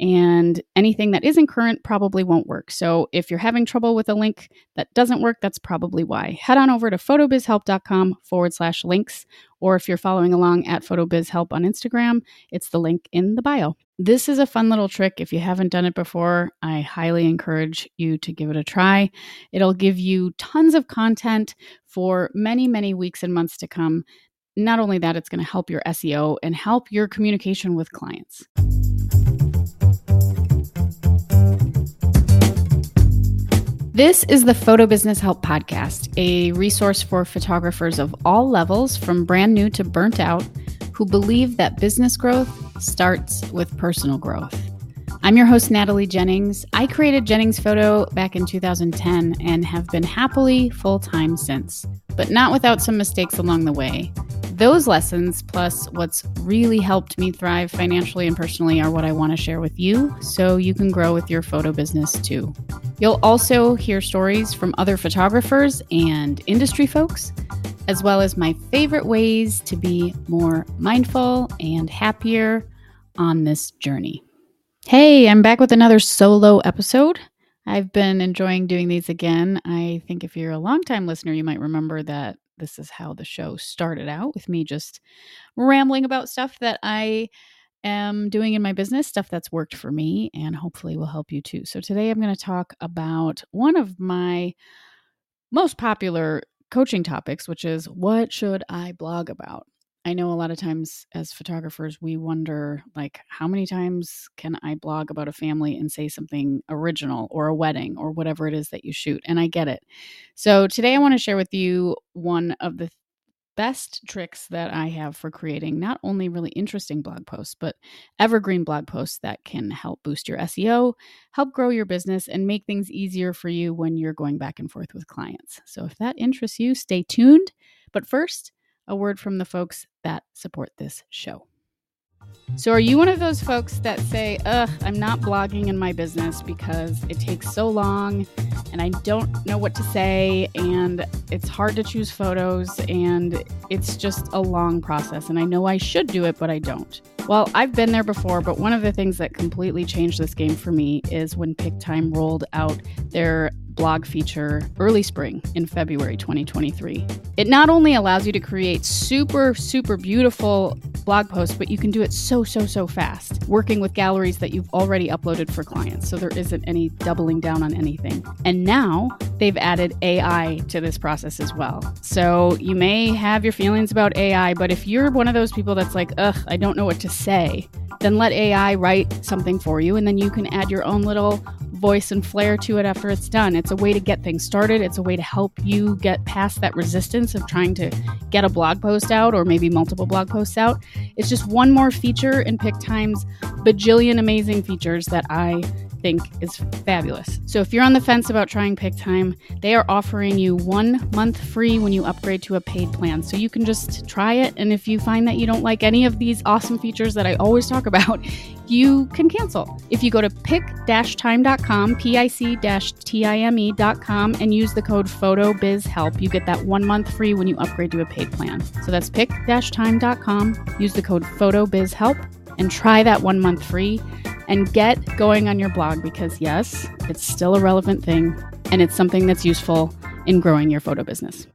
and anything that isn't current probably won't work. So if you're having trouble with a link that doesn't work, that's probably why. Head on over to photobizhelp.com forward slash links, or if you're following along at photobizhelp on Instagram, it's the link in the bio. This is a fun little trick. If you haven't done it before, I highly encourage you to give it a try. It'll give you tons of content for many, many weeks and months to come. Not only that, it's going to help your SEO and help your communication with clients. This is the Photo Business Help Podcast, a resource for photographers of all levels, from brand new to burnt out, who believe that business growth starts with personal growth. I'm your host, Natalie Jennings. I created Jennings Photo back in 2010 and have been happily full time since, but not without some mistakes along the way. Those lessons, plus what's really helped me thrive financially and personally, are what I want to share with you so you can grow with your photo business too. You'll also hear stories from other photographers and industry folks, as well as my favorite ways to be more mindful and happier on this journey. Hey, I'm back with another solo episode. I've been enjoying doing these again. I think if you're a longtime listener, you might remember that this is how the show started out with me just rambling about stuff that I am doing in my business, stuff that's worked for me, and hopefully will help you too. So today I'm going to talk about one of my most popular coaching topics, which is what should I blog about? I know a lot of times as photographers, we wonder, like, how many times can I blog about a family and say something original or a wedding or whatever it is that you shoot? And I get it. So today I want to share with you one of the best tricks that I have for creating not only really interesting blog posts, but evergreen blog posts that can help boost your SEO, help grow your business, and make things easier for you when you're going back and forth with clients. So if that interests you, stay tuned. But first, a word from the folks that support this show. So, are you one of those folks that say, Ugh, I'm not blogging in my business because it takes so long and I don't know what to say and it's hard to choose photos and it's just a long process and I know I should do it, but I don't? Well, I've been there before, but one of the things that completely changed this game for me is when PicTime rolled out their blog feature early spring in February 2023. It not only allows you to create super, super beautiful blog posts, but you can do it so, so, so fast, working with galleries that you've already uploaded for clients. So there isn't any doubling down on anything. And now they've added AI to this process as well. So you may have your feelings about AI, but if you're one of those people that's like, ugh, I don't know what to say, then let AI write something for you, and then you can add your own little voice and flair to it after it's done. It's a way to get things started. It's a way to help you get past that resistance of trying to get a blog post out or maybe multiple blog posts out. It's just one more feature in PicTime's bajillion amazing features that I think is fabulous. So if you're on the fence about trying PicTime, they are offering you one month free when you upgrade to a paid plan. So you can just try it. And if you find that you don't like any of these awesome features that I always talk about, you can cancel. If you go to pic-time.com, pic-time.com, and use the code PHOTOBIZHELP, you get that one month free when you upgrade to a paid plan. So that's pic-time.com, use the code PHOTOBIZHELP, and try that one month free and get going on your blog because, yes, it's still a relevant thing and it's something that's useful in growing your photo business.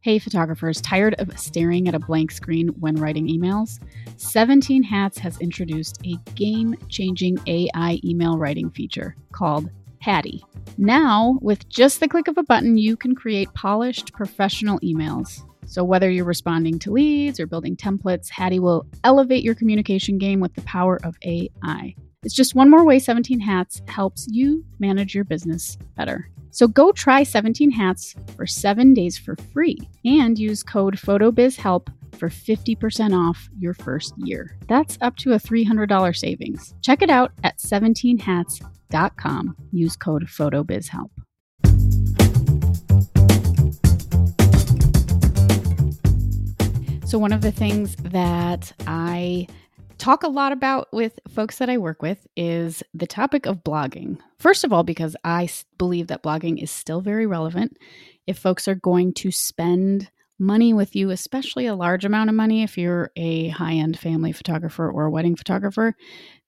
Hey, photographers, tired of staring at a blank screen when writing emails? 17 Hats has introduced a game changing AI email writing feature called Hattie. Now, with just the click of a button, you can create polished professional emails. So, whether you're responding to leads or building templates, Hattie will elevate your communication game with the power of AI. It's just one more way 17 Hats helps you manage your business better. So go try 17 Hats for seven days for free and use code PHOTOBIZHELP for 50% off your first year. That's up to a $300 savings. Check it out at 17hats.com. Use code PHOTOBIZHELP. So, one of the things that I talk a lot about with folks that I work with is the topic of blogging. First of all, because I believe that blogging is still very relevant. If folks are going to spend money with you, especially a large amount of money if you're a high end family photographer or a wedding photographer,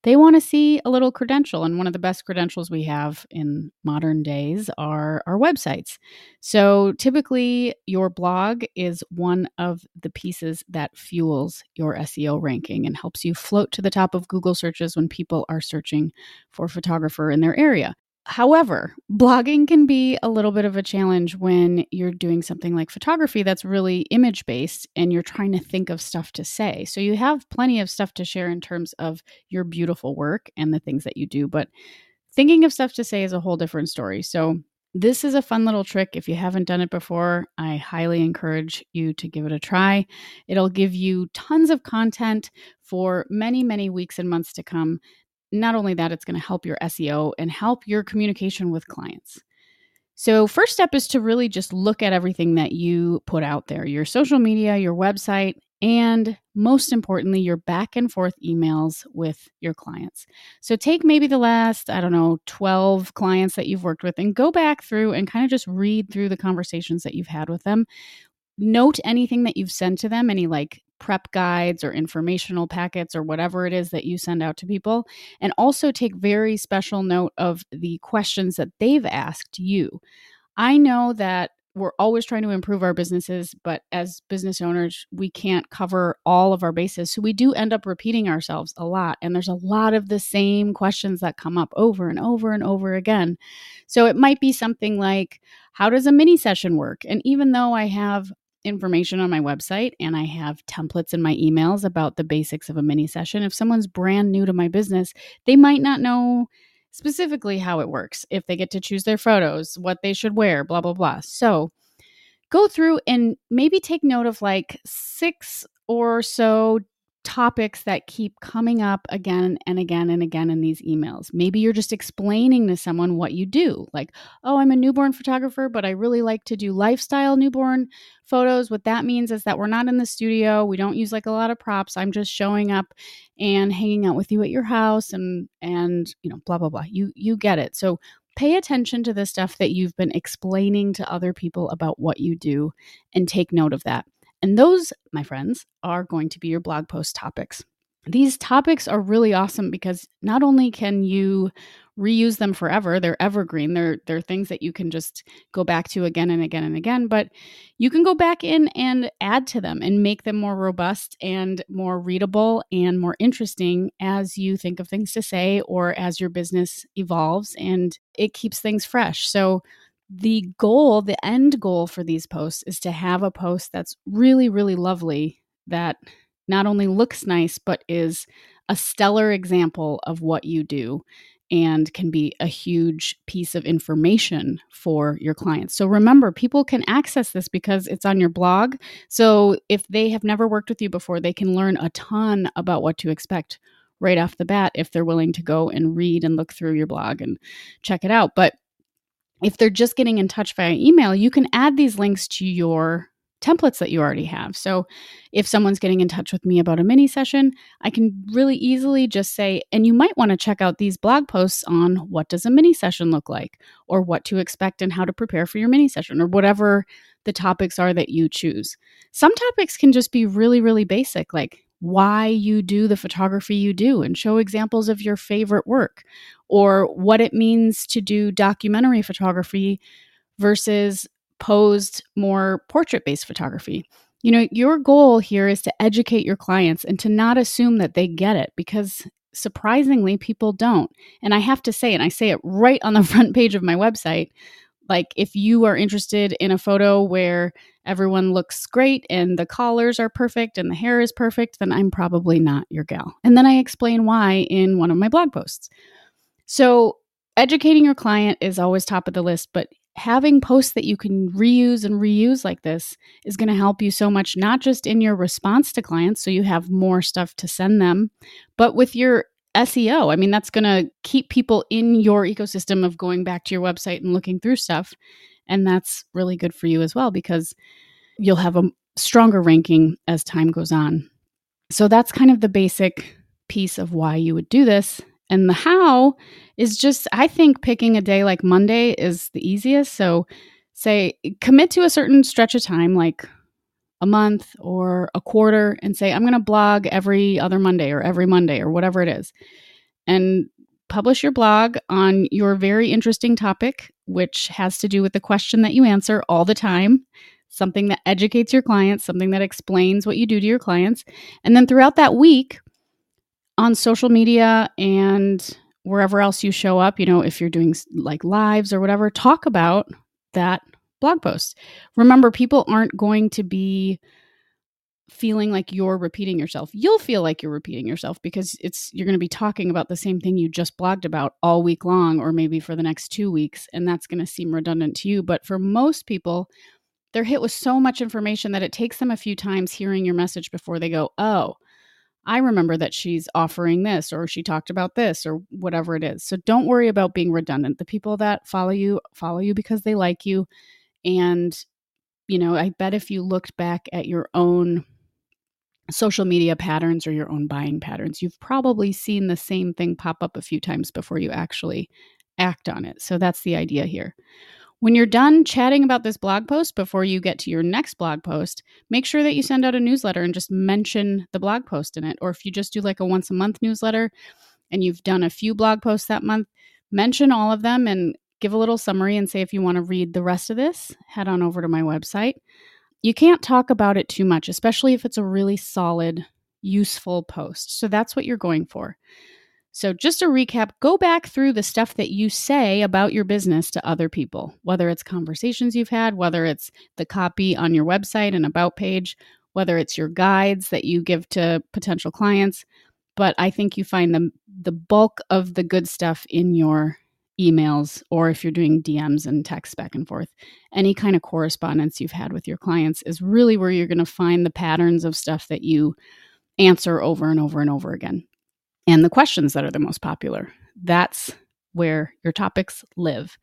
they want to see a little credential. And one of the best credentials we have in modern days are our websites. So typically, your blog is one of the pieces that fuels your SEO ranking and helps you float to the top of Google searches when people are searching for photographer in their area. However, blogging can be a little bit of a challenge when you're doing something like photography that's really image based and you're trying to think of stuff to say. So you have plenty of stuff to share in terms of your beautiful work and the things that you do, but thinking of stuff to say is a whole different story. So this is a fun little trick. If you haven't done it before, I highly encourage you to give it a try. It'll give you tons of content for many, many weeks and months to come not only that, it's going to help your SEO and help your communication with clients. So, first step is to really just look at everything that you put out there your social media, your website, and most importantly, your back and forth emails with your clients. So, take maybe the last, I don't know, 12 clients that you've worked with and go back through and kind of just read through the conversations that you've had with them. Note anything that you've sent to them, any like prep guides or informational packets or whatever it is that you send out to people. And also take very special note of the questions that they've asked you. I know that we're always trying to improve our businesses, but as business owners, we can't cover all of our bases. So we do end up repeating ourselves a lot. And there's a lot of the same questions that come up over and over and over again. So it might be something like, how does a mini session work? And even though I have information on my website and I have templates in my emails about the basics of a mini session. If someone's brand new to my business, they might not know specifically how it works, if they get to choose their photos, what they should wear, blah, blah, blah. So go through and maybe take note of like six or so topics that keep coming up again and again and again in these emails. Maybe you're just explaining to someone what you do. Like, oh, I'm a newborn photographer, but I really like to do lifestyle newborn photos. What that means is that we're not in the studio. We don't use like a lot of props. I'm just showing up and hanging out with you at your house and and you know, blah blah blah. You you get it. So pay attention to the stuff that you've been explaining to other people about what you do and take note of that. And those, my friends, are going to be your blog post topics. These topics are really awesome because not only can you reuse them forever, they're evergreen. They're they're things that you can just go back to again and again and again, but you can go back in and add to them and make them more robust and more readable and more interesting as you think of things to say or as your business evolves and it keeps things fresh. So the goal, the end goal for these posts is to have a post that's really, really lovely that not only looks nice, but is a stellar example of what you do and can be a huge piece of information for your clients. So remember, people can access this because it's on your blog. So if they have never worked with you before, they can learn a ton about what to expect right off the bat if they're willing to go and read and look through your blog and check it out. But if they're just getting in touch via email, you can add these links to your templates that you already have. So if someone's getting in touch with me about a mini session, I can really easily just say, and you might want to check out these blog posts on what does a mini session look like, or what to expect and how to prepare for your mini session, or whatever the topics are that you choose. Some topics can just be really, really basic, like why you do the photography you do and show examples of your favorite work or what it means to do documentary photography versus posed more portrait based photography. You know, your goal here is to educate your clients and to not assume that they get it because surprisingly people don't. And I have to say, and I say it right on the front page of my website, like if you are interested in a photo where everyone looks great and the collars are perfect and the hair is perfect, then I'm probably not your gal. And then I explain why in one of my blog posts. So, educating your client is always top of the list, but having posts that you can reuse and reuse like this is going to help you so much, not just in your response to clients, so you have more stuff to send them, but with your SEO. I mean, that's going to keep people in your ecosystem of going back to your website and looking through stuff. And that's really good for you as well because you'll have a stronger ranking as time goes on. So that's kind of the basic piece of why you would do this. And the how is just, I think picking a day like Monday is the easiest. So, say, commit to a certain stretch of time, like a month or a quarter, and say, I'm going to blog every other Monday or every Monday or whatever it is. And publish your blog on your very interesting topic, which has to do with the question that you answer all the time something that educates your clients, something that explains what you do to your clients. And then throughout that week, on social media and wherever else you show up, you know, if you're doing like lives or whatever, talk about that blog post. Remember, people aren't going to be feeling like you're repeating yourself. You'll feel like you're repeating yourself because it's you're going to be talking about the same thing you just blogged about all week long or maybe for the next 2 weeks and that's going to seem redundant to you, but for most people they're hit with so much information that it takes them a few times hearing your message before they go, "Oh, I remember that she's offering this or she talked about this or whatever it is. So don't worry about being redundant. The people that follow you follow you because they like you. And, you know, I bet if you looked back at your own social media patterns or your own buying patterns, you've probably seen the same thing pop up a few times before you actually act on it. So that's the idea here. When you're done chatting about this blog post before you get to your next blog post, make sure that you send out a newsletter and just mention the blog post in it. Or if you just do like a once a month newsletter and you've done a few blog posts that month, mention all of them and give a little summary and say if you want to read the rest of this, head on over to my website. You can't talk about it too much, especially if it's a really solid, useful post. So that's what you're going for. So, just a recap go back through the stuff that you say about your business to other people, whether it's conversations you've had, whether it's the copy on your website and about page, whether it's your guides that you give to potential clients. But I think you find the, the bulk of the good stuff in your emails, or if you're doing DMs and texts back and forth, any kind of correspondence you've had with your clients is really where you're going to find the patterns of stuff that you answer over and over and over again and the questions that are the most popular. That's where your topics live.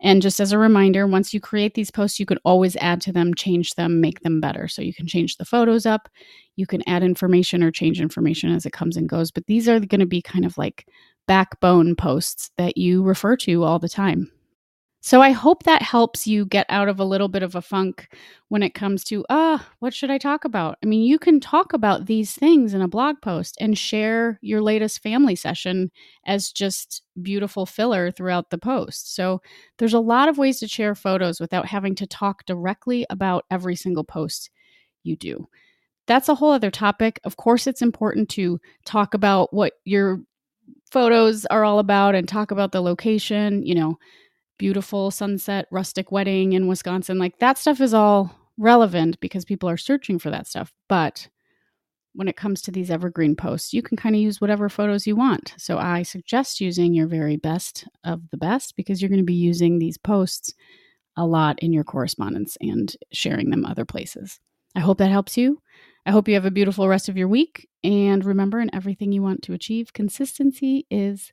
And just as a reminder, once you create these posts, you can always add to them, change them, make them better. So you can change the photos up, you can add information or change information as it comes and goes. But these are going to be kind of like backbone posts that you refer to all the time. So I hope that helps you get out of a little bit of a funk when it comes to, ah, what should I talk about? I mean, you can talk about these things in a blog post and share your latest family session as just beautiful filler throughout the post. So there's a lot of ways to share photos without having to talk directly about every single post you do. That's a whole other topic. Of course, it's important to talk about what your photos are all about and talk about the location, you know beautiful sunset rustic wedding in Wisconsin. Like that stuff is all relevant because people are searching for that stuff. But when it comes to these evergreen posts, you can kind of use whatever photos you want. So I suggest using your very best of the best because you're going to be using these posts a lot in your correspondence and sharing them other places. I hope that helps you. I hope you have a beautiful rest of your week. And remember, in everything you want to achieve, consistency is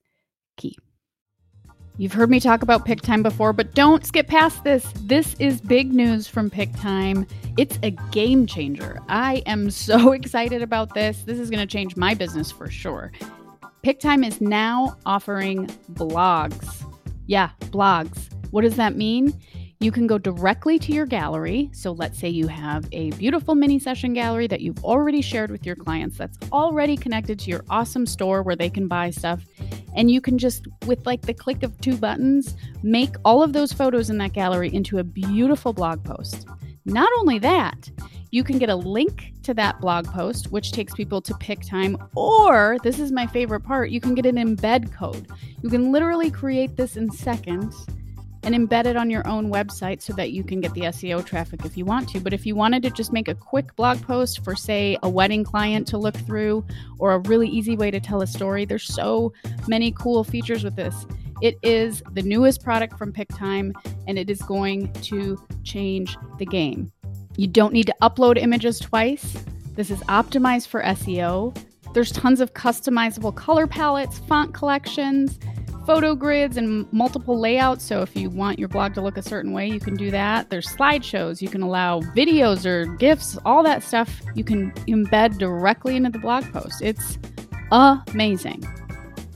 key. You've heard me talk about Pic-Time before, but don't skip past this. This is big news from Pic-Time. It's a game changer. I am so excited about this. This is going to change my business for sure. Pic-Time is now offering blogs. Yeah, blogs. What does that mean? You can go directly to your gallery. So, let's say you have a beautiful mini session gallery that you've already shared with your clients that's already connected to your awesome store where they can buy stuff. And you can just, with like the click of two buttons, make all of those photos in that gallery into a beautiful blog post. Not only that, you can get a link to that blog post, which takes people to Pic-Time, or this is my favorite part, you can get an embed code. You can literally create this in seconds and embed it on your own website so that you can get the SEO traffic if you want to. But if you wanted to just make a quick blog post for, say, a wedding client to look through or a really easy way to tell a story, there's so many cool features with this. It is the newest product from Pic-Time and it is going to change the game. You don't need to upload images twice. This is optimized for SEO. There's tons of customizable color palettes, font collections photo grids and multiple layouts. So if you want your blog to look a certain way, you can do that. There's slideshows. You can allow videos or GIFs, all that stuff you can embed directly into the blog post. It's amazing.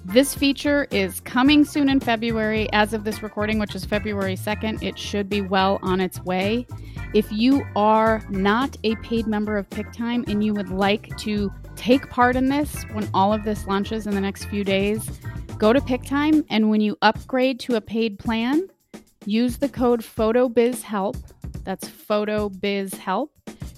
This feature is coming soon in February. As of this recording, which is February 2nd, it should be well on its way. If you are not a paid member of Pic-Time and you would like to take part in this when all of this launches in the next few days, go to Pic-Time and when you upgrade to a paid plan, use the code PHOTOBIZHELP. That's PHOTOBIZHELP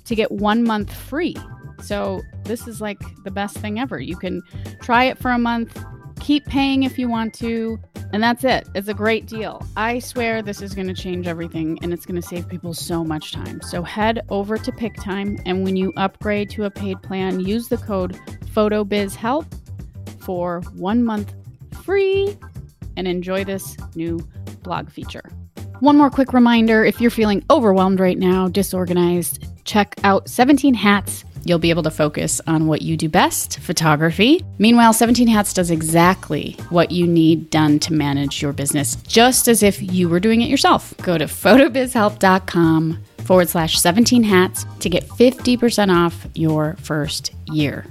to get one month free. So, this is like the best thing ever. You can try it for a month Keep paying if you want to. And that's it. It's a great deal. I swear this is going to change everything and it's going to save people so much time. So head over to Pic-Time and when you upgrade to a paid plan, use the code PHOTOBIZHELP for one month free and enjoy this new blog feature. One more quick reminder if you're feeling overwhelmed right now, disorganized, check out 17 Hats You'll be able to focus on what you do best photography. Meanwhile, 17 Hats does exactly what you need done to manage your business, just as if you were doing it yourself. Go to photobizhelp.com forward slash 17 hats to get 50% off your first year.